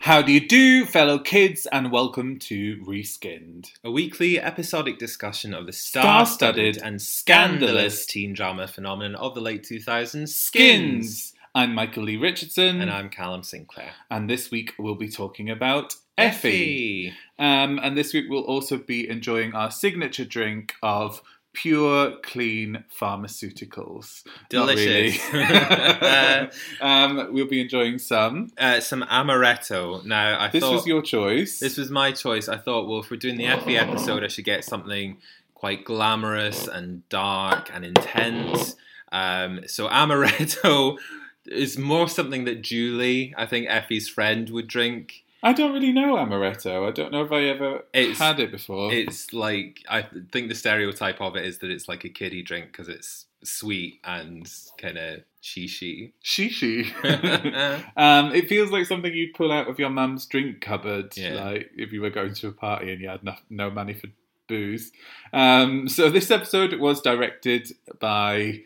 How do you do, fellow kids, and welcome to Reskinned. A weekly episodic discussion of the Star-studded star-studded and scandalous teen drama phenomenon of the late 2000s, Skins. Skins. I'm Michael Lee Richardson, And I'm Callum Sinclair. and this week we'll be talking about Effie. Um, and this week we'll also be enjoying our signature drink of pure, clean pharmaceuticals. Delicious. really. um, we'll be enjoying some. Uh, some amaretto. Now, I thought This thought was your choice. this was my choice. I thought, well, if we're doing the Effie episode, I should get something quite glamorous and dark and intense. Um, so amaretto is more something that Julie, I think Effie's friend, would drink. I don't really know amaretto. I don't know if I ever It's- had it before. It's like I think the stereotype of it is that it's like a kiddie drink because it's sweet and kind of shishi. Shishi. um, it feels like something you'd pull out of your mum's drink cupboard, Yeah. like if you were going to a party and you had no, no money for booze. Um, so this episode was directed by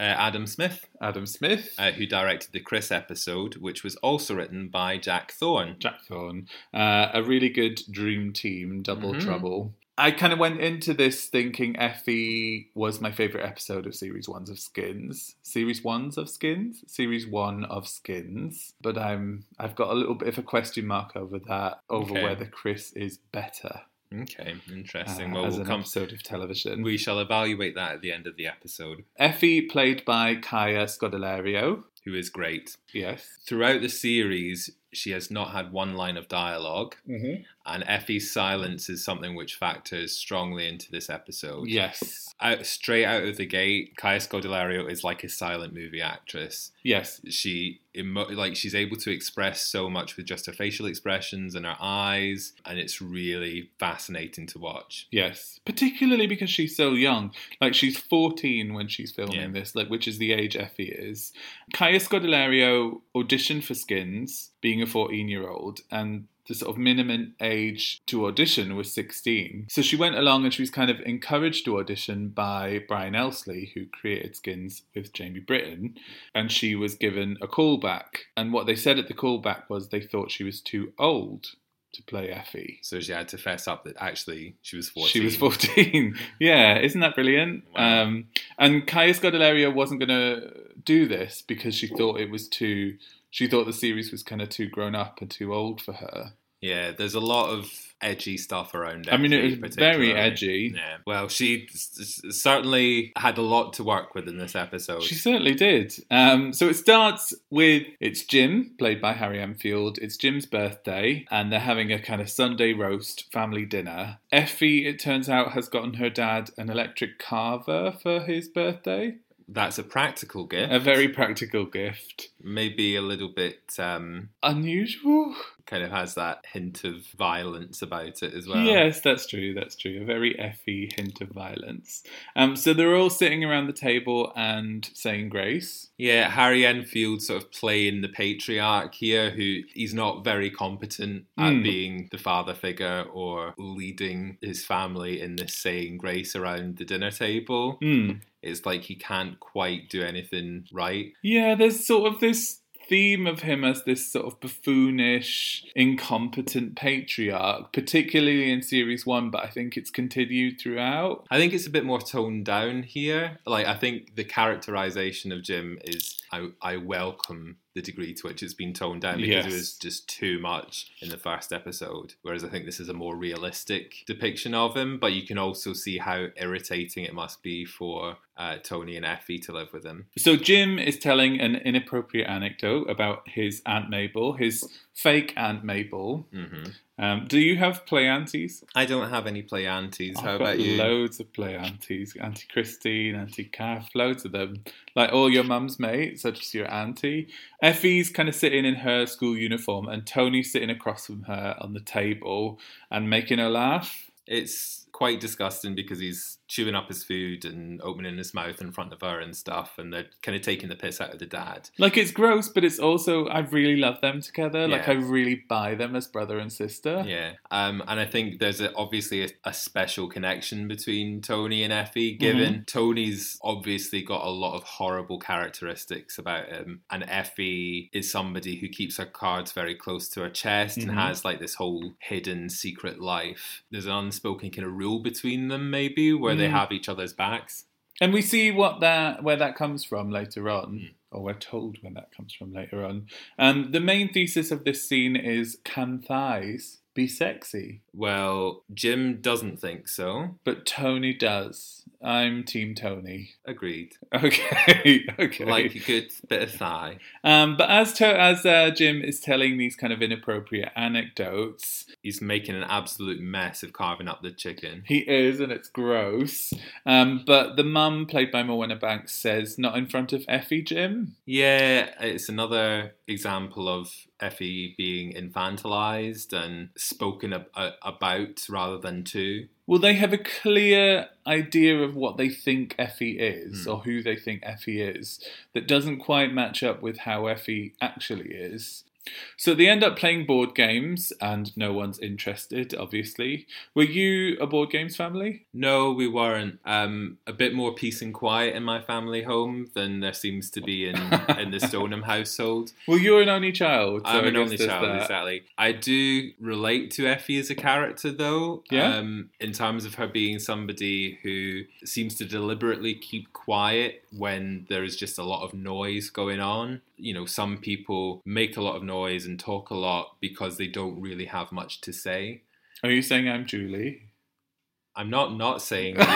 uh, Adam Smith, Adam Smith, uh, who directed the Chris episode, which was also written by Jack Thorne. Jack Thorne, uh, a really good dream team, Double Mhm. Trouble. I kind of went into this thinking Effie was my favourite episode of Series Ones of Skins. Series Ones of Skins? Series One of Skins. But I'm I've got a little bit of a question mark over that, over Okay. whether Chris is better Okay, uh, interesting. well, as we'll an come. episode of television. We shall evaluate that at the end of the episode. Effie, played by Kaya Scodelario. Who is great. Yes. Throughout the series, she has not had one line of dialogue, Mm-hmm. And Effie's silence is something which factors strongly into this episode. Yes. Out, straight out of the gate, Kaya Scodelario is like a silent movie actress. Yes. She emo- like she's able to express so much with just her facial expressions and her eyes, and it's really fascinating to watch. Yes, particularly because she's so young. Like she's 14 when she's filming Yeah. this, like which is the age Effie is. Kaya Scodelario auditioned for Skins, being a 14-year-old, and the sort of minimum age to audition was 16. So she went along and she was kind of encouraged to audition by Bryan Elsley, who created Skins with Jamie Brittain, and she was given a callback. And what they said at the callback was they thought she was too old to play Effie. So she had to fess up that actually she was 14. She was 14. yeah, isn't that brilliant? Wow. Um, and Kaya Scodelario wasn't going to do this because she thought it was too. She thought the series was kind of too grown up and too old for her. Yeah, there's a lot of edgy stuff around. I mean, it was very edgy. Yeah. Well, she s- s- certainly had a lot to work with in this episode. She certainly did. Um, so it starts with it's Jim, played by Harry Enfield. It's Jim's birthday, and they're having a kind of Sunday roast family dinner. Effie, it turns out, has gotten her dad an electric carver for his birthday. That's a practical gift. A very practical gift. Maybe a little bit um, Unusual? kind of has that hint of violence about it as well. Yes, that's true. That's true. A very effy hint of violence. Um, so they're all sitting around the table and saying grace. Yeah, Harry Enfield sort of playing the patriarch here, who he's not very competent at Mm. being the father figure or leading his family in this saying grace around the dinner table. Hmm. It's like he can't quite do anything right. Yeah, there's sort of this theme of him as this sort of buffoonish, incompetent patriarch, particularly in series one, but I think it's continued throughout. I think it's a bit more toned down here. Like I think the characterization of Jim is I, I welcome the degree to which it's been toned down because it was just too much in the first episode. Whereas I think this is a more realistic depiction of him, but you can also see how irritating it must be for uh, Tony and Effie to live with him. So Jim is telling an inappropriate anecdote about his Aunt Mabel, his fake Aunt Mabel. hmm Um, do you have play aunties? I don't have any play aunties. How I've about you? loads of play aunties. Auntie Christine, Auntie Kath, loads of them. Like all your mum's mates, such as your auntie. Effie's kind of sitting in her school uniform, and Tony's sitting across from her on the table and making her laugh. It's quite disgusting because he's chewing up his food and opening his mouth in front of her and stuff, and they're kind of taking the piss out of the dad. Like it's gross, but it's also I really love them together. Like I really buy them as brother and sister. Yeah, um, and I think there's a, obviously a, a special connection between Tony and Effie. Given Tony's obviously got a lot of horrible characteristics about him, and Effie is somebody who keeps her cards very close to her chest Mhm. and has like this whole hidden secret life. There's an unspoken kind of rule between them, maybe, where they Mm. have each other's backs. And we see what that where that comes from later on. Mm. Or we're told when that comes from later on. Um, the main thesis of this scene is can thighs be sexy? Well, Jim doesn't think so. But Tony does. I'm Team Tony. Agreed. Okay, okay. Like a good bit of thigh. um, but as to, as uh, Jim is telling these kind of inappropriate anecdotes, He's making an absolute mess of carving up the chicken. he is, and it's gross. Um, but the mum, played by Morwenna Banks, says not in front of Effie, Jim. Yeah, it's another example of Effie being infantilized and spoken ab- about rather than to. Well, they have a clear idea of what they think Effie is, Hmm. or who they think Effie is, that doesn't quite match up with how Effie actually is. So they end up playing board games, and no one's interested, obviously. Were you a board games family? No, we weren't. Um, a bit more peace and quiet in my family home than there seems to be in, in the Stonem household. Well, you're an only child. so I'm an only child, that. exactly. I do relate to Effie as a character, though. Yeah? Um, in terms of her being somebody who seems to deliberately keep quiet when there is just a lot of noise going on. You know, some people make a lot of noise and talk a lot because they don't really have much to say. Are you saying I'm Julie? I'm not not saying Julie.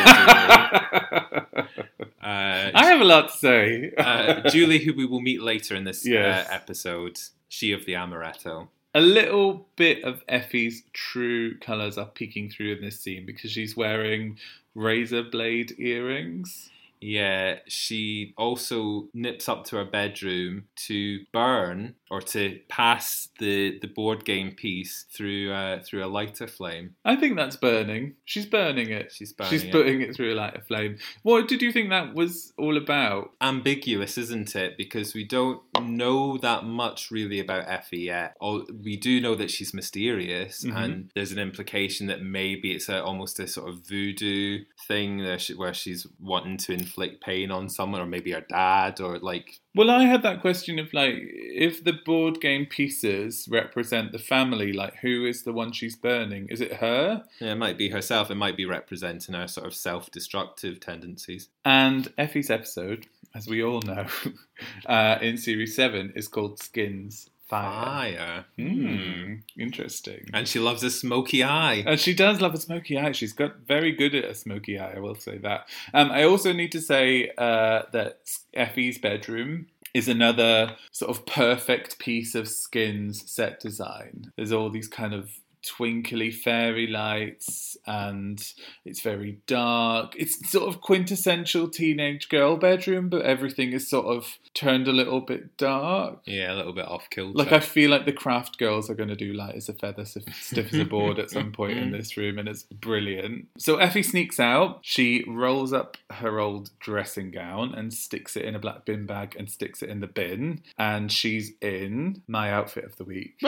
Uh, I have a lot to say. uh, Julie, who we will meet later in this Yes. uh, episode, she of the amaretto. a little bit of Effie's true colours are peeking through in this scene because she's wearing razor blade earrings. Yeah, she also nips up to her bedroom to burn or to pass the, the board game piece through uh, through a lighter flame. I think that's burning. She's burning it. She's burning She's it. putting it through a lighter flame. What did you think that was all about? Ambiguous, isn't it? Because we don't know that much really about Effie yet. We do know that she's mysterious, Mhm. and there's an implication that maybe it's a, almost a sort of voodoo thing where, she, where she's wanting to inflict pain on someone, or maybe her dad, or like Well, I had that question of like, if the board game pieces represent the family, like who is the one she's burning? Is it her? Yeah, it might be herself. It might be representing her sort of self-destructive tendencies. And Effie's episode, as we all know, uh, in series seven, is called Skins Fire. Fire. Hmm, interesting. And she loves a smoky eye. And she does love a smoky eye. She's got very good at a smoky eye. I will say that. Um, I also need to say uh, that Effie's bedroom is another sort of perfect piece of Skins set design. There's all these kind of twinkly fairy lights and it's very dark. It's sort of quintessential teenage girl bedroom, but everything is sort of turned a little bit dark. Yeah, a little bit off kilter. Like I feel like the craft girls are going to do light as a feather, stiff, stiff as a board at some point in mm-hmm. this room, and it's brilliant. So Effie sneaks out. She rolls up her old dressing gown and sticks it in a black bin bag and sticks it in the bin. And she's in my outfit of the week.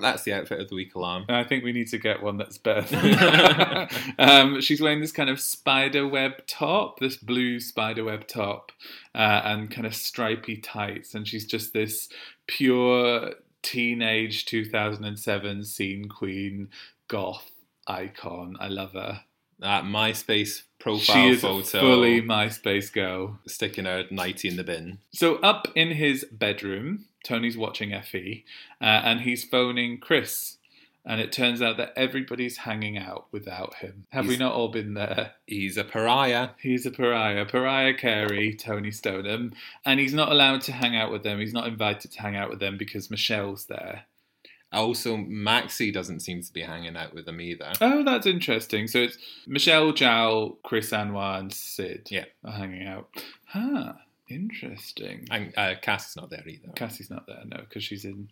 That's the outfit of the week alarm. I think we need to get one that's better. Um, she's wearing this kind of spider web top, this blue spider web top, uh, and kind of stripy tights, and she's just this pure teenage 2007 scene queen goth icon. I love her. That MySpace profile she is photo. a fully MySpace girl. sticking her nighty in the bin. So up in his bedroom, Tony's watching Effie, uh, and he's phoning Chris. And it turns out that everybody's hanging out without him. Have we not all been there? He's a pariah. He's a pariah, pariah Carey, Tony Stonem, and he's not allowed to hang out with them. He's not invited to hang out with them because Michelle's there. Also, Maxxie doesn't seem to be hanging out with them either. Oh, that's interesting. So it's Michelle, Jal, Chris Anwar, and Sid Yeah. are hanging out. Huh, interesting. And uh, Cass is not there either. Cassie's not there, no, because she's in.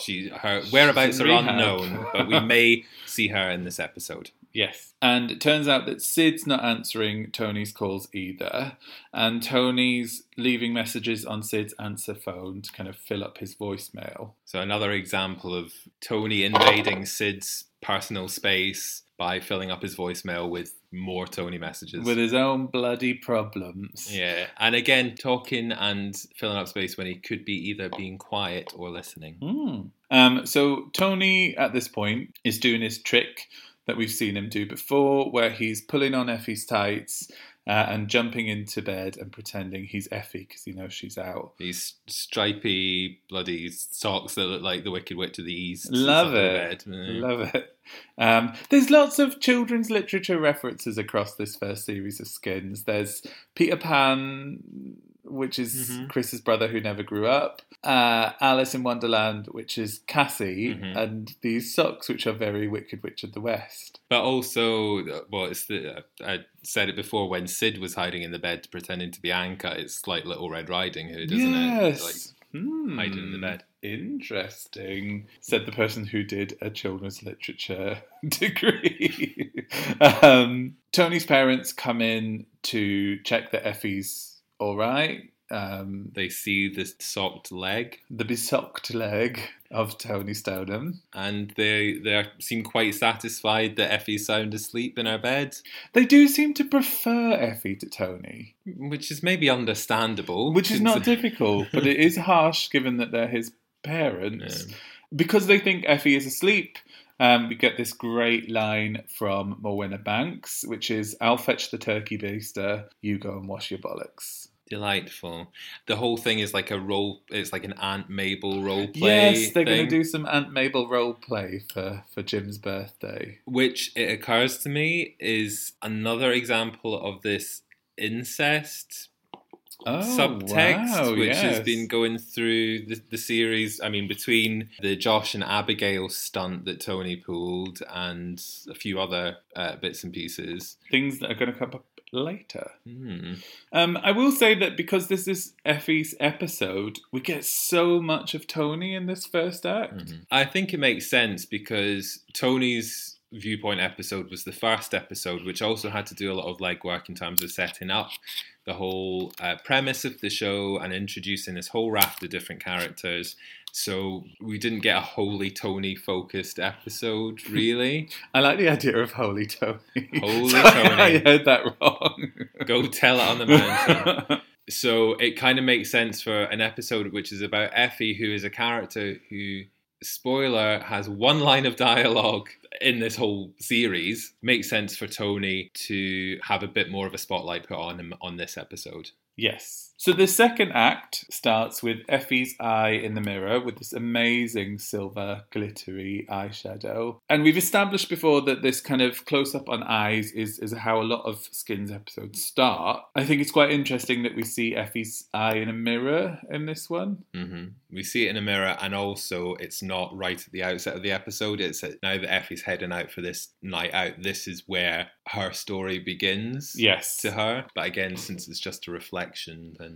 She her whereabouts are rehab. unknown, but we may see her in this episode. Yes. And it turns out that Sid's not answering Tony's calls either. And Tony's leaving messages on Sid's answer phone to kind of fill up his voicemail. So another example of Tony invading Sid's personal space by filling up his voicemail with more Tony messages. With his own bloody problems. yeah, and again, talking and filling up space when he could be either being quiet or listening. Hmm. Um, so Tony, at this point, is doing his trick that we've seen him do before, where he's pulling on Effie's tights uh, and jumping into bed and pretending he's Effie because he knows she's out. These stripy bloody socks that look like the Wicked Witch of the East. Love it. Mm. Love it. Um, there's lots of children's literature references across this first series of skins. There's Peter Pan, which is Mhm. Chris's brother who never grew up, uh, Alice in Wonderland, which is Cassie, Mhm. and these socks, which are very Wicked Witch of the West. But also, well, it's the I said it before when Sid was hiding in the bed pretending to be Anka. It's like Little Red Riding Hood, isn't yes. it? Like Hmm. hiding in the bed. Interesting, said the person who did a children's literature degree. um, Tony's parents come in to check that Effie's all right. Um, they see the socked leg the besocked leg of Tony Stonem. and they they seem quite satisfied that Effie's sound asleep in her bed, They do seem to prefer Effie to Tony, which is maybe understandable. which is not difficult, but it is harsh given that they're his parents. Yeah. because they think Effie is asleep. Um, we get this great line from Morwenna Banks, which is, "I'll fetch the turkey baster. You go and wash your bollocks." Delightful. The whole thing is like a role. It's like an Aunt Mabel role play. yes, they're going to do some Aunt Mabel role play for for Jim's birthday. Which it occurs to me is another example of this incest Oh, subtext, wow, which yes. has been going through the, the series. I mean, between the Josh and Abigail stunt that Tony pulled and a few other uh, bits and pieces. things that are going to come up later. Hmm. Um, I will say that because this is Effie's episode, we get so much of Tony in this first act. Mhm. I think it makes sense because Tony's viewpoint episode was the first episode, which also had to do a lot of legwork in terms of setting up the whole uh, premise of the show and introducing this whole raft of different characters. So we didn't get a wholly Tony focused episode, really. I like the idea of Holy Tony. Holy Sorry, Tony. I heard that wrong. Go tell it on the mountain. So it kind of makes sense for an episode which is about Effie, who is a character who, spoiler, has one line of dialogue in this whole series. Makes sense for Tony to have a bit more of a spotlight put on him on this episode. Yes. So the second act starts with Effie's eye in the mirror with this amazing silver glittery eyeshadow. And we've established before that this kind of close up on eyes is, is how a lot of Skins episodes start. I think it's quite interesting that we see Effie's eye in a mirror in this one. hmm We see it in a mirror, and also it's not right at the outset of the episode. It's now that Effie's heading out for this night out. This is where her story begins. Yes. To her, but again, since it's just a reflection, then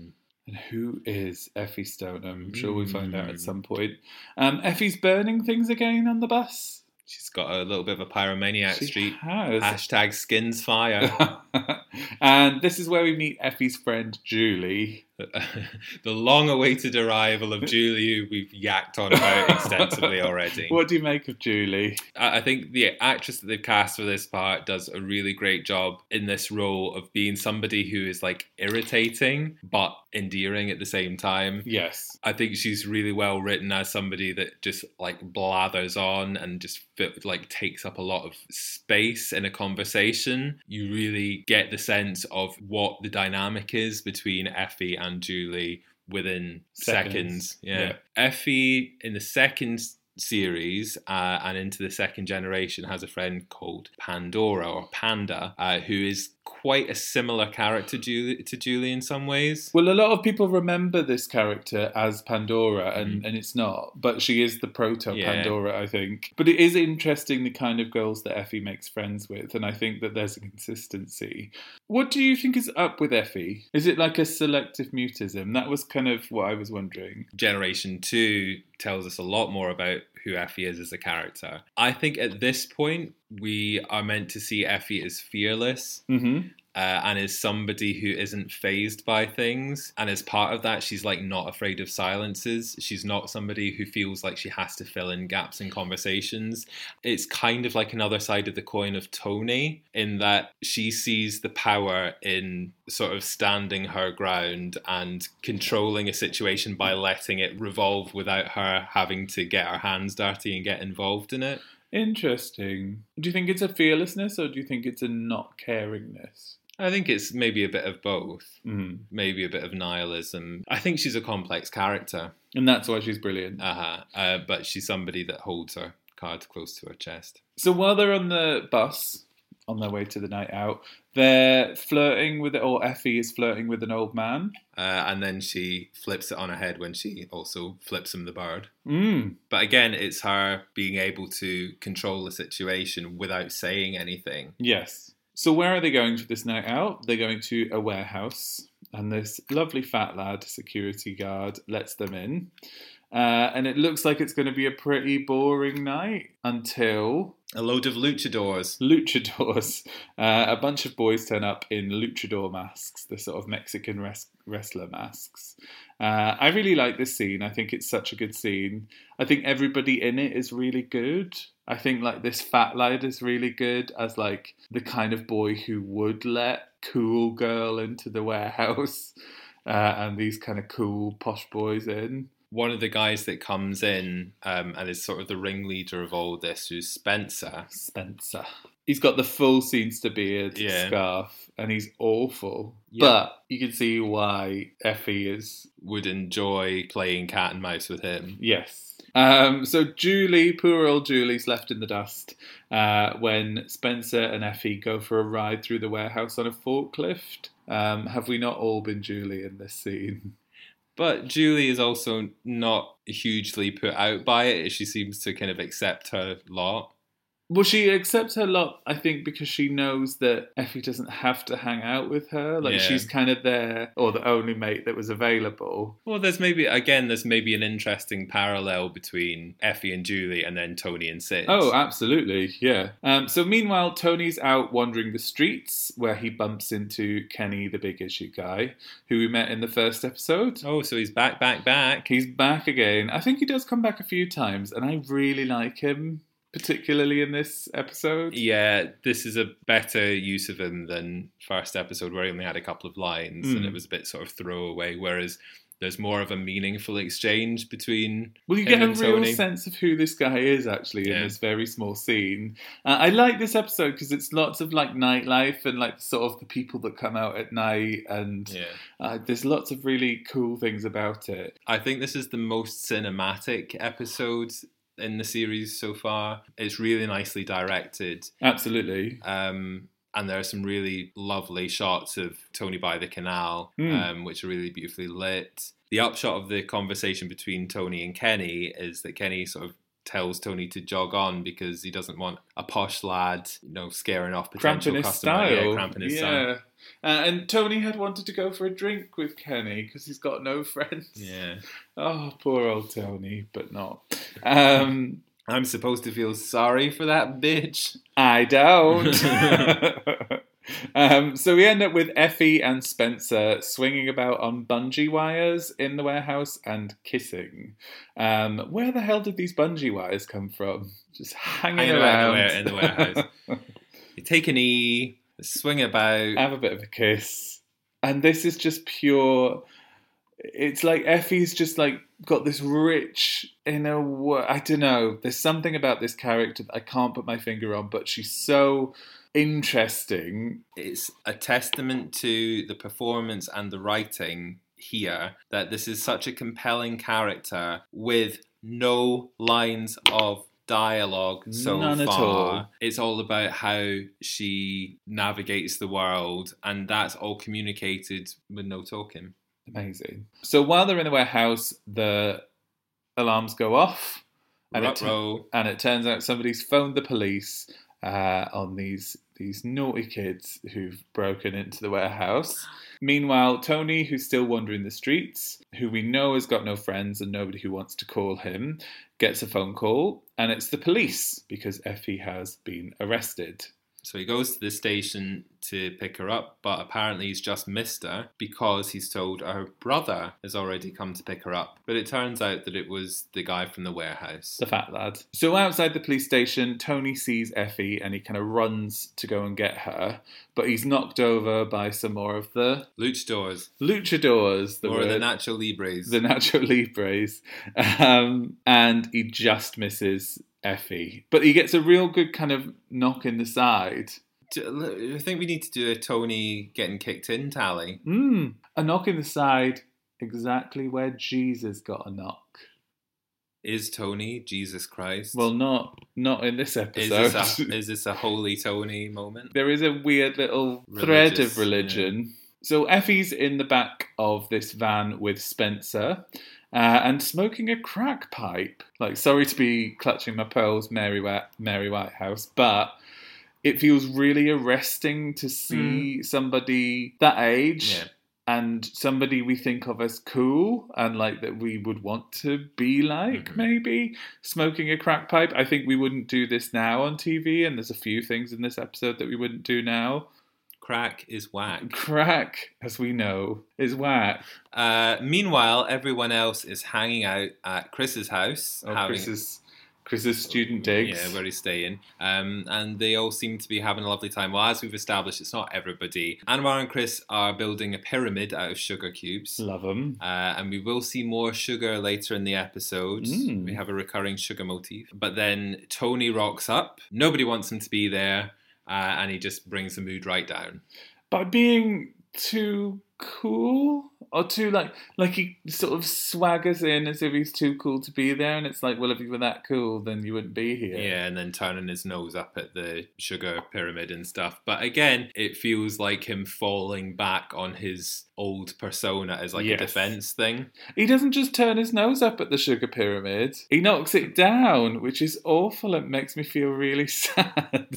And who is Effie Stonem? I'm sure we'll find out Mm. at some point. Um, Effie's burning things again on the bus. she's got a little bit of a pyromaniac She streak. has. Hashtag skins fire. and this is where we meet Effie's friend Julie. the long awaited arrival of Julie, who we've yacked on about extensively already. What do you make of Julie? I I think the actress that they've cast for this part does a really great job in this role of being somebody who is like irritating but endearing at the same time. Yes. I think she's really well written as somebody that just like blathers on and just like takes up a lot of space in a conversation. You really get the sense of what the dynamic is between Effie and Julie within Seconds. seconds. Yeah. Yeah. Effie in the second series uh, and into the second generation has a friend called Pandora or Panda, uh, who is quite a similar character Julie, to Julie in some ways. Well, a lot of people remember this character as Pandora, and, Mhm. and it's not. But she is the proto Yeah. Pandora, I think. But it is interesting the kind of girls that Effie makes friends with, and I think that there's a consistency. What do you think is up with Effie? Is it like a selective mutism? That was kind of what I was wondering. Generation 2 tells us a lot more about who Effie is as a character. I think at this point, we are meant to see Effie as fearless. Mm-hmm. Uh, and is somebody who isn't phased by things. And as part of that, she's like not afraid of silences. She's not somebody who feels like she has to fill in gaps in conversations. It's kind of like another side of the coin of Tony, in that she sees the power in sort of standing her ground and controlling a situation by letting it revolve without her having to get her hands dirty and get involved in it. Interesting. Do you think it's a fearlessness or do you think it's a not caringness? I think it's maybe a bit of both. Mm. Maybe a bit of nihilism. I think she's a complex character. And that's why she's brilliant. Uh-huh. Uh, but she's somebody that holds her cards close to her chest. So while they're on the bus, on their way to the night out, they're flirting with it, or Effie is flirting with an old man. Uh, and then she flips it on her head when she also flips him the bird. Mm. But again, it's her being able to control the situation without saying anything. Yes. So where are they going for this night out? They're going to a warehouse, and this lovely fat lad, security guard, lets them in. Uh, and it looks like it's going to be a pretty boring night until A load of luchadors. luchadors. Uh, a bunch of boys turn up in luchador masks, the sort of Mexican res- wrestler masks. Uh, I really like this scene. I think it's such a good scene. I think everybody in it is really good. I think like this fat lad is really good as like the kind of boy who would let cool girl into the warehouse uh, and these kind of cool posh boys in. One of the guys that comes in um, and is sort of the ringleader of all this, who's Spencer. Spencer. He's got the full Scenester beard, Yeah. scarf, and he's awful. Yeah. But you can see why Effie is Would enjoy playing cat and mouse with him. Yes. Um, so Julie, poor old Julie's left in the dust uh, when Spencer and Effie go for a ride through the warehouse on a forklift. Um, have we not all been Julie in this scene? But Julie is also not hugely put out by it. She seems to kind of accept her lot. Well, she accepts her lot, I think, because she knows that Effie doesn't have to hang out with her. Like, Yeah. she's kind of there, or the only mate that was available. Well, there's maybe again, there's maybe an interesting parallel between Effie and Julie, and then Tony and Sid. Oh, absolutely, yeah. Um, so meanwhile, Tony's out wandering the streets where he bumps into Kenny, the big issue guy, who we met in the first episode. oh, so he's back, back, back. He's back again. I think he does come back a few times, and I really like him, particularly in this episode. Yeah, this is a better use of him than first episode where he only had a couple of lines and Mm. it was a bit sort of throwaway. Whereas there's more of a meaningful exchange between Well, you get a real Tony. sense of who this guy is actually in this very small scene. Uh, I like this episode because it's lots of like nightlife and like sort of the people that come out at night, and Yeah. uh, there's lots of really cool things about it. I think this is the most cinematic episode in the series so far. It's really nicely directed. Absolutely. Um, and there are some really lovely shots of Tony by the canal, Mm. um, which are really beautifully lit. The upshot of the conversation between Tony and Kenny is that Kenny sort of tells Tony to jog on because he doesn't want a posh lad, you know, scaring off potential Cramping his customer. style. Yeah, cramping his yeah. Uh, and Tony had wanted to go for a drink with Kenny because he's got no friends. Yeah. Oh, poor old Tony, but not. Um, I'm supposed to feel sorry for that bitch. I don't. um, so we end up with Effie and Spencer swinging about on bungee wires in the warehouse and kissing. Um, where the hell did these bungee wires come from? Just hanging, Hanging around around in the warehouse. You take an E, swing about. have a bit of a kiss. And this is just pure. It's like Effie's just like got this rich inner. I don't know. There's something about this character that I can't put my finger on, but she's so interesting. it's a testament to the performance and the writing here that this is such a compelling character with no lines of dialogue so None at far. all. It's all about how she navigates the world, and that's all communicated with no talking. Amazing. So while they're in the warehouse, the alarms go off, and it, Ruh-roh. and it turns out somebody's phoned the police uh, on these these naughty kids who've broken into the warehouse. Meanwhile, Tony, who's still wandering the streets, who we know has got no friends and nobody who wants to call him, gets a phone call, and it's the police because Effie has been arrested. So he goes to the station to pick her up, but apparently he's just missed her because he's told her brother has already come to pick her up. But it turns out that it was the guy from the warehouse. The fat lad. So outside the police station, Tony sees Effie and he kind of runs to go and get her, but he's knocked over by some more of the Luchadors, luchadors, the or the word- Nacho Libres. the Nacho Libres, um, and he just misses Effie. But he gets a real good kind of knock in the side. I think we need to do a Tony getting kicked in tally. Mm, a knock in the side, exactly where Jesus got a knock. Is Tony Jesus Christ? Well, not not in this is episode. this, a, is this a holy Tony moment? there is a weird little thread of religion. So Effie's in the back of this van with Spencer. Uh, and smoking a crack pipe. Like, sorry to be clutching my pearls, Mary, White, Mary Whitehouse, but it feels really arresting to see somebody that age Yeah. and somebody we think of as cool and like that we would want to be like Mhm. maybe smoking a crack pipe i think we wouldn't do this now on tv and there's a few things in this episode that we wouldn't do now Crack is whack. crack as we know is whack Uh, meanwhile, everyone else is hanging out at Chris's house. oh, having, chris's chris's student digs Yeah, where he's staying. Um, and they all seem to be having a lovely time. Well, as we've established, it's not everybody. Anwar and Chris are building a pyramid out of sugar cubes. love them Uh, and we will see more sugar later in the episode. Mm. We have a recurring sugar motif. But then Tony rocks up. Nobody wants him to be there. Uh, and he just brings the mood right down. by being too cool or too like like he sort of swaggers in as if he's too cool to be there and it's like well if you were that cool then you wouldn't be here Yeah, and then turning his nose up at the sugar pyramid and stuff. But again, it feels like him falling back on his old persona as like Yes. a defense thing. He doesn't just turn his nose up at the sugar pyramid. He knocks it down, which is awful. It makes me feel really sad.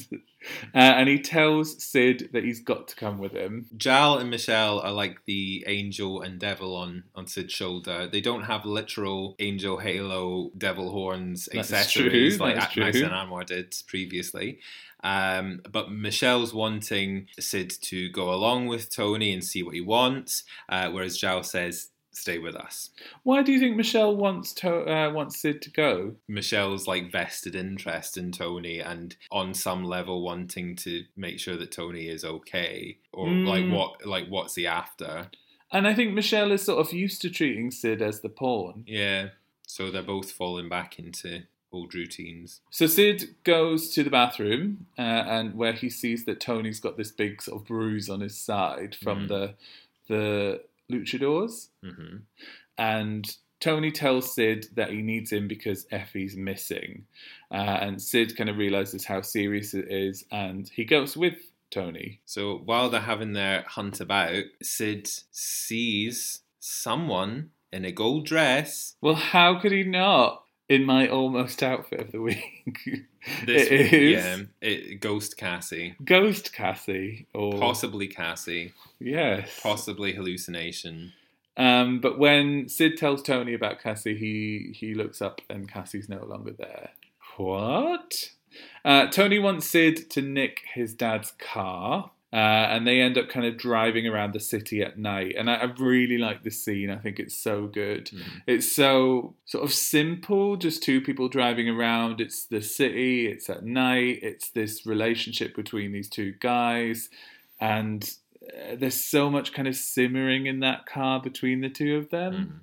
Uh, and he tells Sid that he's got to come with him. Jal and Michelle are like the angel and devil on, on Sid's shoulder. They don't have literal angel halo, devil horns, That's accessories true, like that's Max true. and Anwar did previously. Um, but Michelle's wanting Sid to go along with Tony and see what he wants, uh, whereas Jal says, stay with us. Why do you think Michelle wants to, uh, wants Sid to go? Michelle's like vested interest in Tony and on some level wanting to make sure that Tony is okay or like Mm. what like what's he after? And I think Michelle is sort of used to treating Sid as the pawn. Yeah. So they're both falling back into old routines. So Sid goes to the bathroom, uh, and where he sees that Tony's got this big sort of bruise on his side from Mm. the the luchadors. hmm and Tony tells Sid that he needs him because Effie's missing. Uh, and Sid kind of realizes how serious it is, and he goes with Tony. So while they're having their hunt about, Sid sees someone in a gold dress. Well, how could he not? In my almost outfit of the week, This it is yeah, it, Ghost Cassie, Ghost Cassie, or possibly Cassie, yes, possibly hallucination. Um, but when Sid tells Tony about Cassie, he he looks up and Cassie's no longer there. What? Uh, Tony wants Sid to nick his dad's car, uh, and they end up kind of driving around the city at night. And I, I really like this scene. I think it's so good. Mhm. It's so sort of simple, just two people driving around. It's the city, it's at night, it's this relationship between these two guys, and uh, there's so much kind of simmering in that car between the two of them Mhm.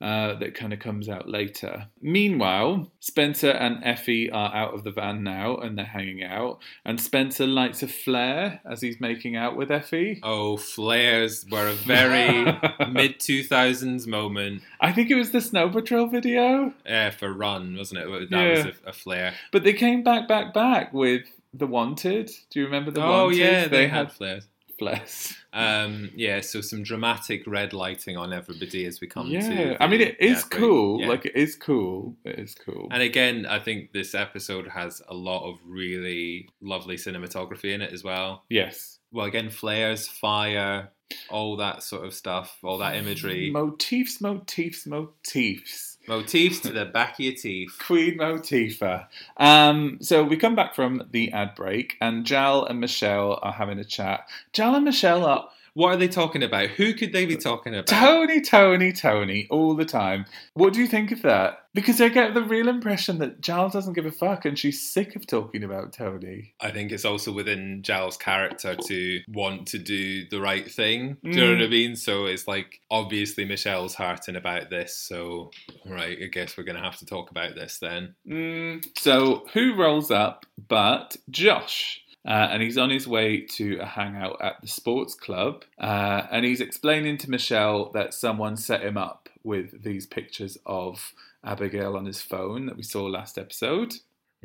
Uh, that kind of comes out later. Meanwhile, Spencer and Effie are out of the van now and they're hanging out, and Spencer lights a flare as he's making out with Effie. Oh, flares were a very mid 2000s moment I think it was the Snow Patrol video. uh, for Run, wasn't it? That Yeah. was a, a flare. But they came back, back, back with The Wanted. Do you remember The oh, Wanted? yeah, they, had flares. Bless. Um, yeah, so some dramatic red lighting on everybody as we come to. Yeah, I mean it is yeah, cool. yeah. Like it is cool. It is cool. And again, I think this episode has a lot of really lovely cinematography in it as well. yes. Well, again, flares, fire, all that sort of stuff, all that imagery, Motifs, motifs, motifs. Motifs to the back of your teeth. Queen Motifa. Um, so we come back from the ad break, and Jal and Michelle are having a chat. Jal and Michelle are What are they talking about? Who could they be talking about? Tony, Tony, Tony all the time. What do you think of that? Because I get the real impression that Jal doesn't give a fuck, and she's sick of talking about Tony. I think it's also within Jal's character to want to do the right thing. Do you know Mm. what I mean? So it's like obviously Michelle's hurting about this. So right, I guess we're gonna have to talk about this then. Mm, so who rolls up but Josh? Uh, and he's on his way to a hangout at the sports club. Uh, and he's explaining to Michelle that someone set him up with these pictures of Abigail on his phone that we saw last episode.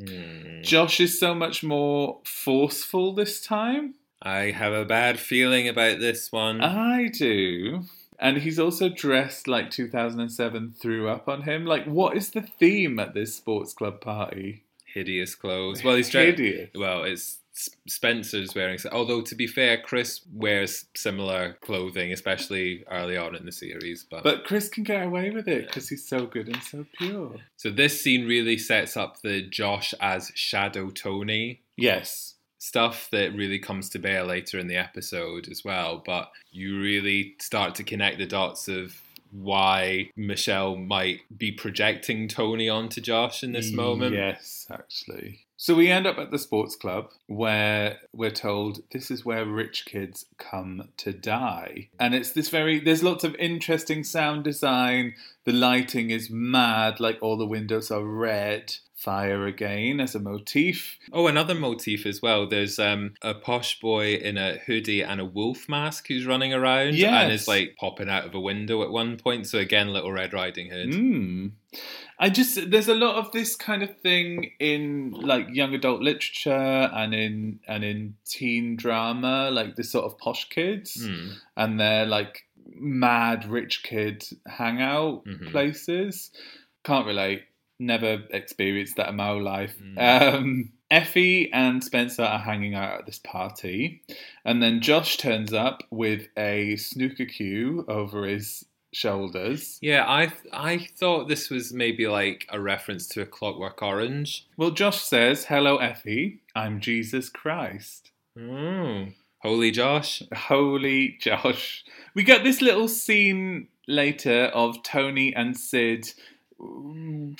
Hmm. Josh is so much more forceful this time. I have a bad feeling about this one. I do. And he's also dressed like 2007 threw up on him. Like, what is the theme at this sports club party? Hideous clothes. Well, he's dressed. Hideous. Well, it's Spencer's wearing. Although to be fair, Chris wears similar clothing, especially early on in the series. But, But Chris can get away with it because he's so good and so pure. so this scene really sets up the Josh as Shadow Tony Yes. stuff that really comes to bear later in the episode as well. But you really start to connect the dots of why Michelle might be projecting Tony onto Josh in this moment. Yes, actually. So we end up at the sports club where we're told this is where rich kids come to die. And it's this very, there's lots of interesting sound design. The lighting is mad, like all the windows are red. Fire again as a motif. Oh, another motif as well. There's um, a posh boy in a hoodie and a wolf mask who's running around and is like popping out of a window at one point. So again, Little Red Riding Hood. Mm. I just there's a lot of this kind of thing in like young adult literature and in and in teen drama, like this sort of posh kids Hmm. and their like mad rich kid hangout Mhm. places. Can't relate. Never experienced that in my whole life. Mm. Um, Effie and Spencer are hanging out at this party, and then Josh turns up with a snooker cue over his shoulders. Yeah, I I thought this was maybe like a reference to a Clockwork Orange. Well, Josh says, Hello, Effie. I'm Jesus Christ. Mm. Holy Josh. Holy Josh. We get this little scene later of Tony and Sid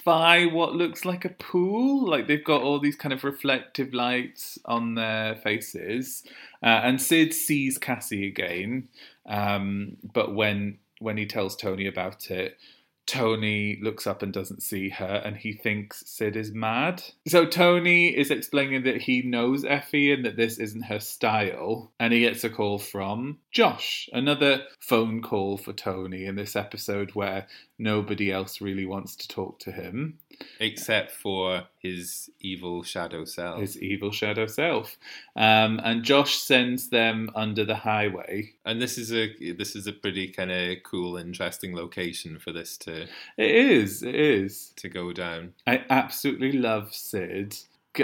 by what looks like a pool. Like they've got all these kind of reflective lights on their faces. Uh, and Sid sees Cassie again. Um, but when when he tells Tony about it, Tony looks up and doesn't see her, and he thinks Sid is mad. So Tony is explaining that he knows Effie and that this isn't her style, and he gets a call from Josh. Another phone call for Tony in this episode where nobody else really wants to talk to him, Except for his evil shadow self. his evil shadow self. Um, and Josh sends them under the highway. And this is a this is a pretty kind of cool, interesting location for this to It is, it is. to go down. I absolutely love Sid.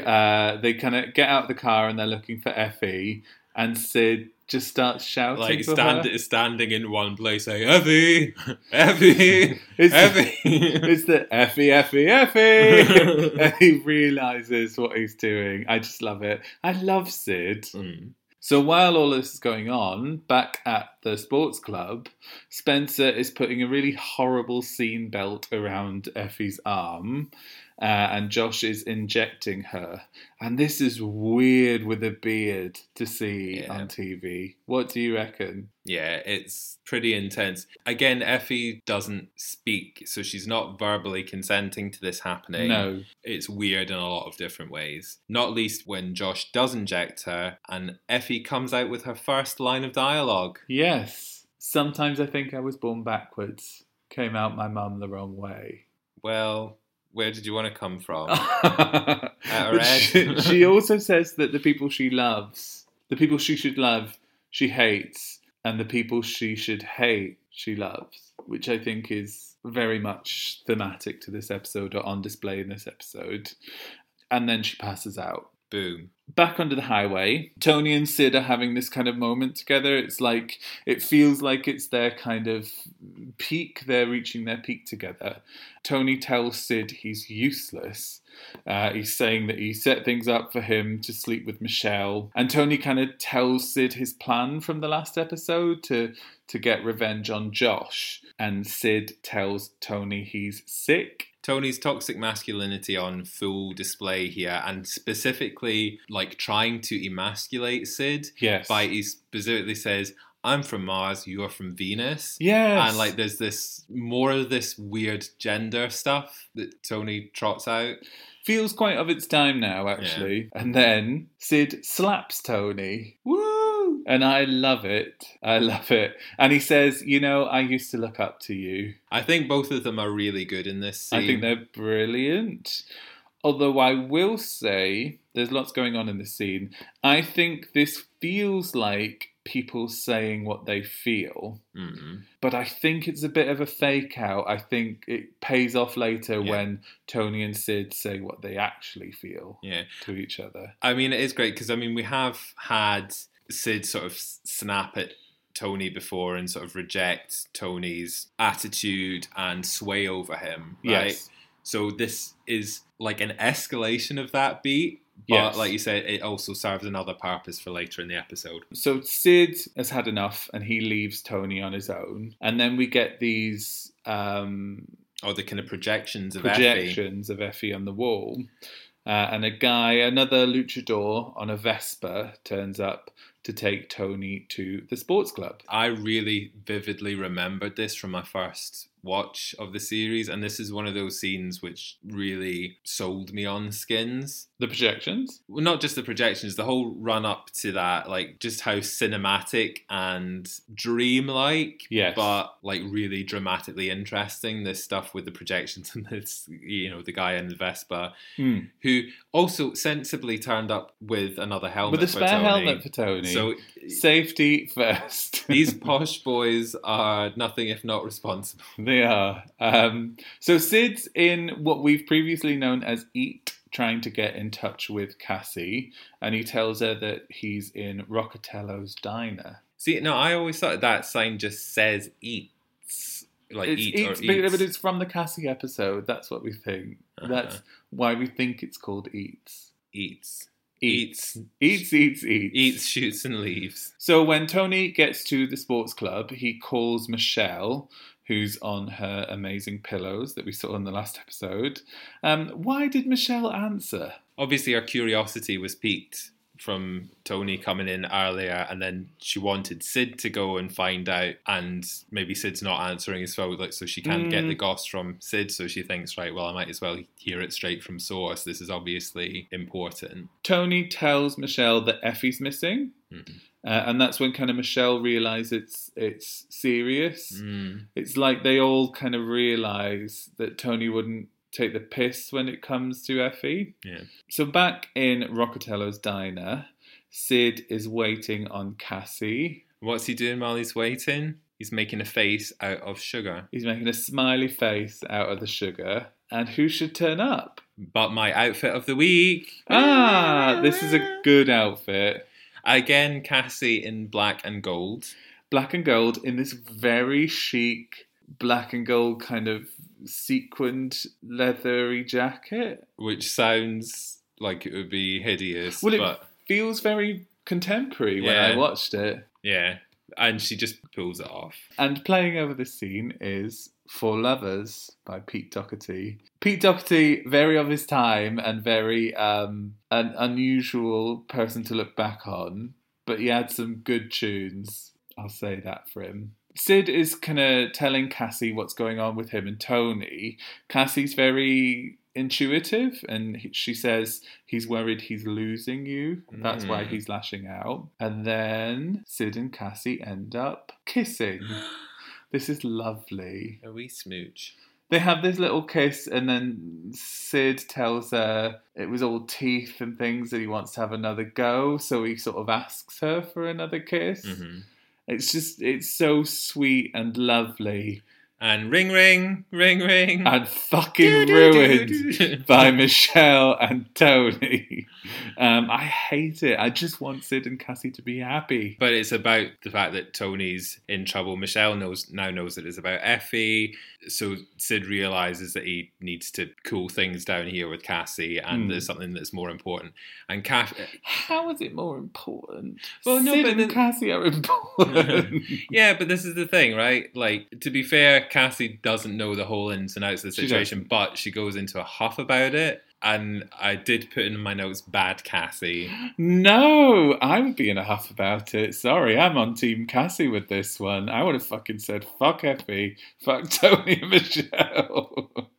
Uh, they kind of get out of the car and they're looking for Effie, and Sid just starts shouting Like for stand, her. standing in one place, saying Effie, Effie, It's, Effie. it's the Effie, Effie, Effie, and he realizes what he's doing. I just love it. I love Sid. Mm. So while all this is going on, back at the sports club, Spencer is putting a really horrible scene belt around Effie's arm, uh, and Josh is injecting her. And this is weird with a beard to see Yeah. on TV. What do you reckon? Yeah, it's pretty intense. Again, Effie doesn't speak, so she's not verbally consenting to this happening. No. It's weird in a lot of different ways. Not least when Josh does inject her and Effie comes out with her first line of dialogue. Yes. Sometimes I think I was born backwards. Came out my mum the wrong way. Well, where did you want to come from? She, she also says that the people she loves, the people she should love, she hates and the people she should hate she loves, which I think is very much thematic to this episode or on display in this episode. And then she passes out. Boom. Back under the highway, Tony and Sid are having this kind of moment together. It's like, it feels like it's their kind of peak. They're reaching their peak together. Tony tells Sid he's useless. Uh, he's saying that he set things up for him to sleep with Michelle. And Tony kind of tells Sid his plan from the last episode to, to get revenge on Josh. And Sid tells Tony he's sick Tony's toxic masculinity on full display here, and specifically like trying to emasculate Sid. Yes. By he specifically says, I'm from Mars, you're from Venus. Yeah. And like there's this more of this weird gender stuff that Tony trots out. Feels quite of its time now, actually. Yeah. And then Sid slaps Tony. Woo! And I love it. I love it. And he says, You know, I used to look up to you. I think both of them are really good in this scene. I think they're brilliant. Although I will say, there's lots going on in this scene. I think this feels like people saying what they feel. Mm-hmm. But I think it's a bit of a fake out. I think it pays off later yeah. when Tony and Sid say what they actually feel yeah. to each other. I mean, it is great because, I mean, we have had Sid sort of snap at Tony before and sort of reject Tony's attitude and sway over him. Right? Yes. So this is like an escalation of that beat but yes. like you said, it also serves another purpose for later in the episode. So Sid has had enough and he leaves Tony on his own. And then we get these um Oh, the kind of projections of projections Effie. of Effie on the wall. Uh, and a guy, another luchador on a Vespa, turns up to take Tony to the sports club. I really vividly remembered this from my first watch of the series, and this is one of those scenes which really sold me on skins. The projections? Well, not just the projections, the whole run up to that, like just how cinematic and dreamlike, yes. but like really dramatically interesting. This stuff with the projections and this, you know, the guy in the Vespa, mm. who also sensibly turned up with another helmet with a spare helmet for Tony. So safety first. these posh boys are nothing if not responsible. They are. Um, so Sid's in what we've previously known as Eat, trying to get in touch with Cassie, and he tells her that he's in Rockatello's diner. See, no, I always thought that sign just says eats. Like it's eat eats, or eats. but it's from the Cassie episode. That's what we think. Uh-huh. That's why we think it's called Eats. Eats. Eats. Eats, eats, eats. Eats, shoots, and leaves. So when Tony gets to the sports club, he calls Michelle, who's on her amazing pillows that we saw in the last episode. Um, why did Michelle answer? Obviously, her curiosity was piqued from Tony coming in earlier, and then she wanted Sid to go and find out, and maybe Sid's not answering his phone, like so she can't mm. get the goss from Sid, so she thinks, right, well, I might as well hear it straight from source. This is obviously important. Tony tells Michelle that Effie's missing. Mm-hmm. Uh, and that's when kind of Michelle realizes it's it's serious. Mm. It's like they all kind of realize that Tony wouldn't take the piss when it comes to Effie. Yeah. So back in Rockatello's diner, Sid is waiting on Cassie. What's he doing while he's waiting? He's making a face out of sugar. He's making a smiley face out of the sugar. And who should turn up? But my outfit of the week. Ah, this is a good outfit. Again, Cassie in black and gold. Black and gold in this very chic black and gold kind of sequined leathery jacket. Which sounds like it would be hideous. Well, it but feels very contemporary when Yeah. I watched it. yeah. And she just pulls it off. And playing over this scene is For Lovers by Pete Doherty. Pete Doherty, very of his time and very um, an unusual person to look back on, but he had some good tunes. I'll say that for him. Sid is kind of telling Cassie what's going on with him and Tony. Cassie's very intuitive and he- she says he's worried he's losing you. That's why Mm. he's lashing out. And then Sid and Cassie end up kissing. This is lovely. A wee smooch. They have this little kiss, and then Sid tells her it was all teeth and things that he wants to have another go, so he sort of asks her for another kiss. Mhm. It's just, it's so sweet and lovely And ring, ring, ring, ring. and fucking ruined by Michelle and Tony. Um, I hate it. I just want Sid and Cassie to be happy. But it's about the fact that Tony's in trouble. Michelle knows now knows that it's about Effie. So Sid realizes that he needs to cool things down here with Cassie, and Hmm. there's something that's more important. And Cass, How is it more important? Well, no, Sid but and then- Cassie are important. yeah, but this is the thing, right? Like to be fair, Cassie doesn't know the whole ins and outs of the She situation, but she goes into a huff about it. And I did put in my notes, "Bad Cassie." no, I would be in a huff about it. Sorry, I'm on Team Cassie with this one. I would have fucking said, fuck Effie, fuck Tony and Michelle.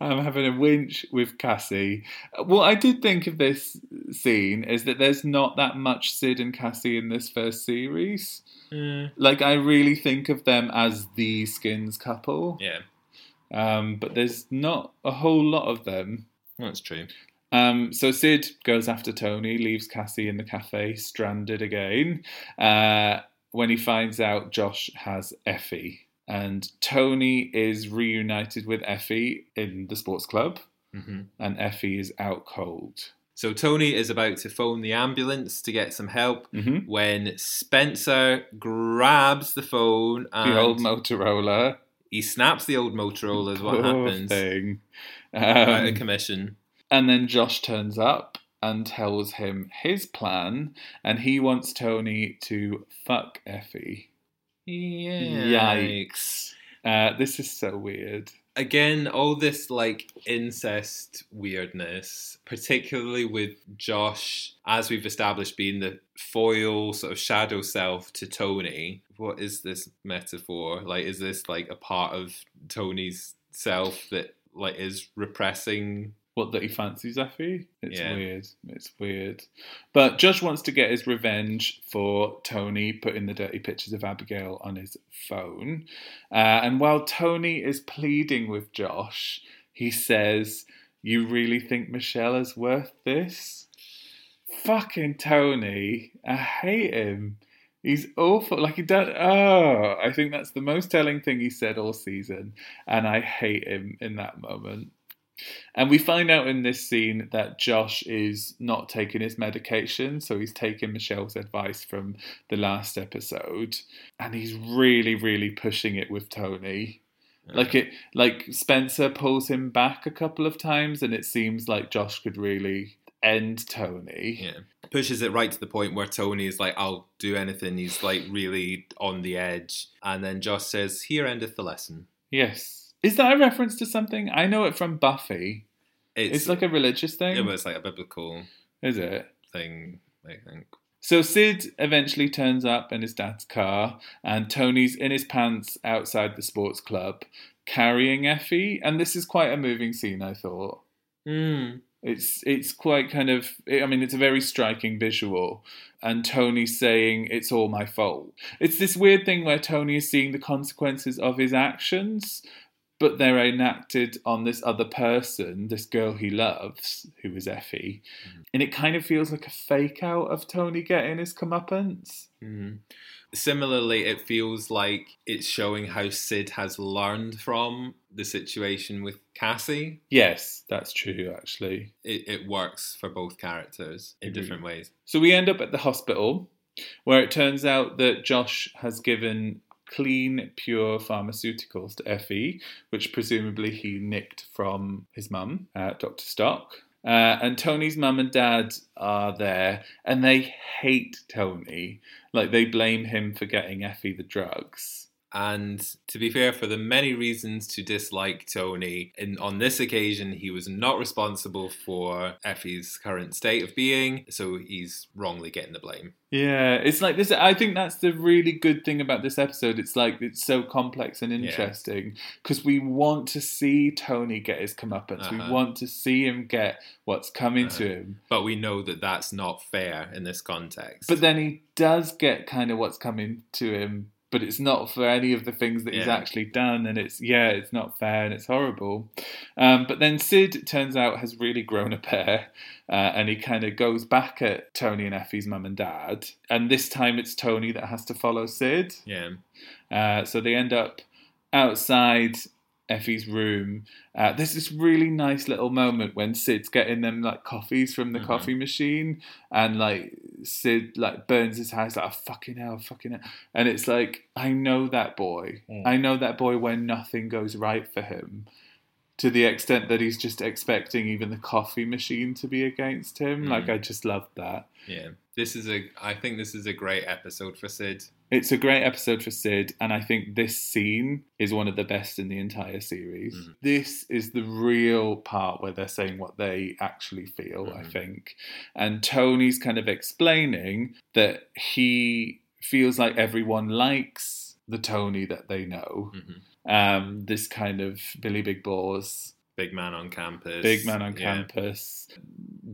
I'm having a winch with Cassie. What I did think of this scene is that there's not that much Sid and Cassie in this first series. Mm, Like, I really think of them as the Skins couple, yeah, um, but there's not a whole lot of them. that's true. Um, so Sid goes after Tony, leaves Cassie in the cafe, stranded again. Uh, when he finds out Josh has Effie, and Tony is reunited with Effie in the sports club, hmm and Effie is out cold. So Tony is about to phone the ambulance to get some help hmm when Spencer grabs the phone and The old Motorola. he snaps the old Motorola. Is what Poor happens. thing. Out Um, of commission. And then Josh turns up and tells him his plan, and he wants Tony to fuck Effie. Yikes. Uh, this is so weird. Again, all this like incest weirdness, particularly with Josh, as we've established, being the foil sort of shadow self to Tony. What is this metaphor? Like, is this like a part of Tony's self that like is repressing What that he fancies Effie? It's Yeah. weird. It's weird. But Josh wants to get his revenge for Tony putting the dirty pictures of Abigail on his phone. Uh, and while Tony is pleading with Josh, he says, "You really think Michelle is worth this?" Fucking Tony, I hate him. He's awful. Like he does. Oh, I think that's the most telling thing he said all season, and I hate him in that moment. And we find out in this scene that Josh is not taking his medication, so he's taking Michelle's advice from the last episode, and he's really, really pushing it with Tony. Like it, like Spencer pulls him back a couple of times, and it seems like Josh could really end Tony. Yeah. Pushes it right to the point where Tony is like, I'll do anything. He's like really on the edge. And then Josh says, Here endeth the lesson. Yes, is that a reference to something? I know it from Buffy. It's, like a religious thing. it was like a biblical Is it? thing, I think. So Sid eventually turns up in his dad's car, and Tony's in his pants outside the sports club, carrying Effie. And this is quite a moving scene, I thought. Mm. It's it's quite kind of. I mean, it's a very striking visual, and Tony saying it's all my fault. It's this weird thing where Tony is seeing the consequences of his actions, but they're enacted on this other person, this girl he loves, who is Effie, Mhm. and it kind of feels like a fake out of Tony getting his comeuppance. Mhm. Similarly, it feels like it's showing how Sid has learned from the situation with Cassie. Yes, that's true, actually. It, it works for both characters in Agreed. different ways. So we end up at the hospital, where it turns out that Josh has given clean, pure pharmaceuticals to Effie, which presumably he nicked from his mum, uh, Dr. Stock. Uh, and Tony's mum and dad are there, and they hate Tony. Like, they blame him for getting Effie the drugs. And to be fair, for the many reasons to dislike Tony, in, on this occasion, he was not responsible for Effie's current state of being, so he's wrongly getting the blame. Yeah, it's like this. I think that's the really good thing about this episode. It's like it's so complex and interesting because we want to see Tony get his comeuppance. We Uh-huh. want to see him get what's coming to Uh-huh. him. But we know that that's not fair in this context. But then he does get kind of what's coming to him but it's not for any of the things that he's actually done, and it's yeah, it's not fair and it's horrible. Um, but then Sid it turns out has really grown a pair, uh, and he kind of goes back at Tony and Effie's mum and dad, and this time it's Tony that has to follow Sid. Yeah. Uh, so they end up outside Effie's room. Uh, there's this really nice little moment when Sid's getting them like coffees from the Mhm. coffee machine, and like Sid like burns his house like oh, fucking hell, fucking hell, and it's like I know that boy. Mm. I know that boy when nothing goes right for him. To the extent that he's just expecting even the coffee machine to be against him. Mm. Like, I just love that. Yeah. This is a I think this is a great episode for Sid. It's a great episode for Sid, and I think this scene is one of the best in the entire series. Mhm. This is the real part where they're saying what they actually feel, I Mhm. think. And Tony's kind of explaining that he feels like everyone likes the Tony that they know. Mhm. Um, this kind of Billy Big Balls, Big man on campus. big man on Yeah. campus,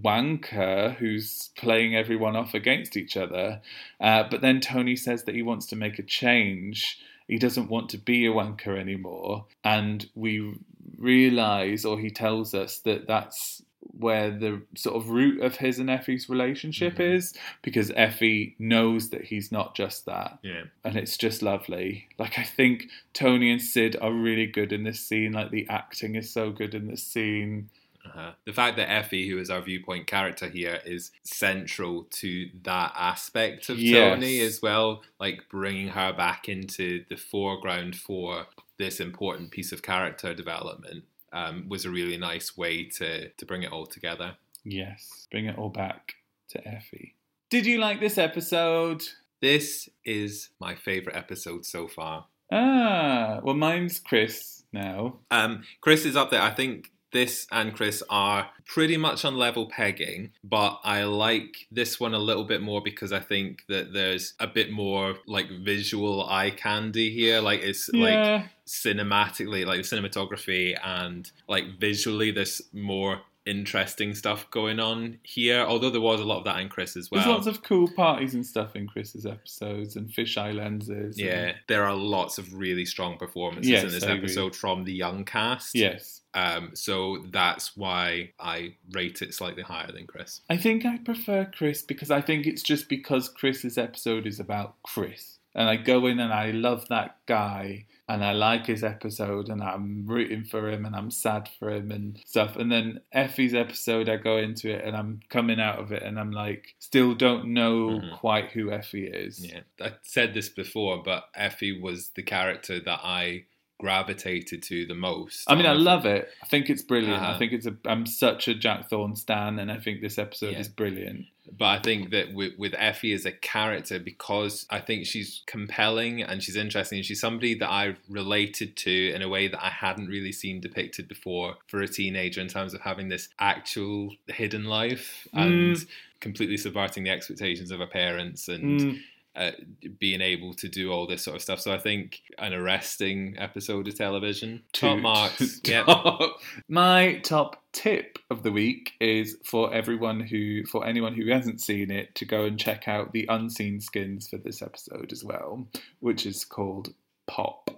wanker who's playing everyone off against each other. Uh, but then Tony says that he wants to make a change. He doesn't want to be a wanker anymore. And we realize, or he tells us, that that's where the sort of root of his and Effie's relationship Mhm. is, because Effie knows that he's not just that Yeah. and it's just lovely. Like I think Tony and Sid are really good in this scene. Like the acting is so good in this scene. Uh-huh. The fact that Effie, who is our viewpoint character here, is central to that aspect of Yes. Tony as well, like bringing her back into the foreground for this important piece of character development, um, was a really nice way to to bring it all together. Yes, bring it all back to Effie. Did you like this episode? This is my favorite episode so far. Ah, well, mine's Chris now. Um, Chris is up there. I think this and Chris are pretty much on level pegging, but I like this one a little bit more because I think that there's a bit more like visual eye candy here. Like it's like cinematically, like the cinematography and like visually, there's more interesting stuff going on here. Although there was a lot of that in Chris as well. there's lots of cool parties and stuff in Chris's episodes and fisheye lenses. and- yeah, there are lots of really strong performances Yes, in this I agree. episode from the young cast. Yes. Um, so that's why I rate it slightly higher than Chris. I think I prefer Chris because I think it's just because Chris's episode is about Chris. And I go in and I love that guy and I like his episode and I'm rooting for him and I'm sad for him and stuff. And then Effie's episode, I go into it and I'm coming out of it and I'm like, still don't know Mhm. quite who Effie is. Yeah, I said this before, but Effie was the character that I gravitated to the most. I mean, I love it. I think it's brilliant. I Uh-huh. think it's a. I'm such a Jack Thorne stan, and I think this episode Yeah. is brilliant. But I think that with, with Effie as a character, because I think she's compelling and she's interesting, and she's somebody that I related to in a way that I hadn't really seen depicted before for a teenager in terms of having this actual hidden life and Mm. completely subverting the expectations of her parents and Mm. Uh, being able to do all this sort of stuff. So I think an arresting episode of television. Top marks. Top. My top tip of the week is for everyone who, for anyone who hasn't seen it, to go and check out the unseen skins for this episode as well, which is called Pop.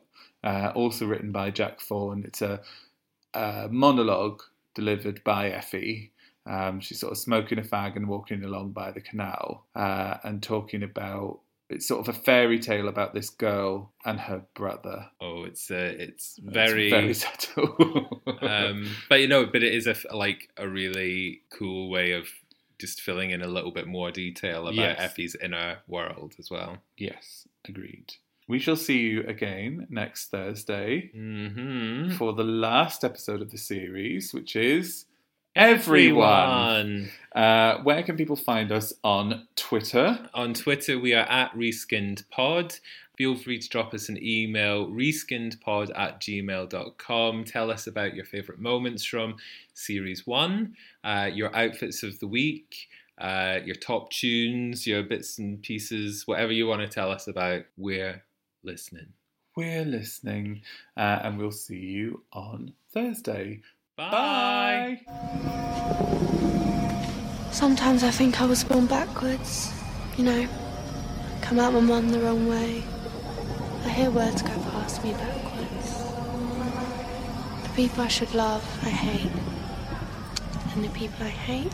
Uh, also written by Jack Thorne. It's a, a monologue delivered by Effie. Um, she's sort of smoking a fag and walking along by the canal uh, and talking about. It's sort of a fairy tale about this girl and her brother. Oh, it's uh, it's It's very. very subtle. um, but you know, but it is a like a really cool way of just filling in a little bit more detail about Yes. Effie's inner world as well. yes, agreed. We shall see you again next Thursday Mm-hmm. for the last episode of the series, which is Everyone. Uh, where can people find us on Twitter? On Twitter, we are at reskinnedpod. Feel free to drop us an email, reskinnedpod at gmail.com. Tell us about your favourite moments from Series 1, uh, your outfits of the week, uh, your top tunes, your bits and pieces, whatever you want to tell us about. We're listening. We're listening, uh, and we'll see you on Thursday. Bye. Sometimes I think I was born backwards. You know, come out my mum the wrong way. I hear words go past me backwards. The people I should love, I hate. And the people I hate,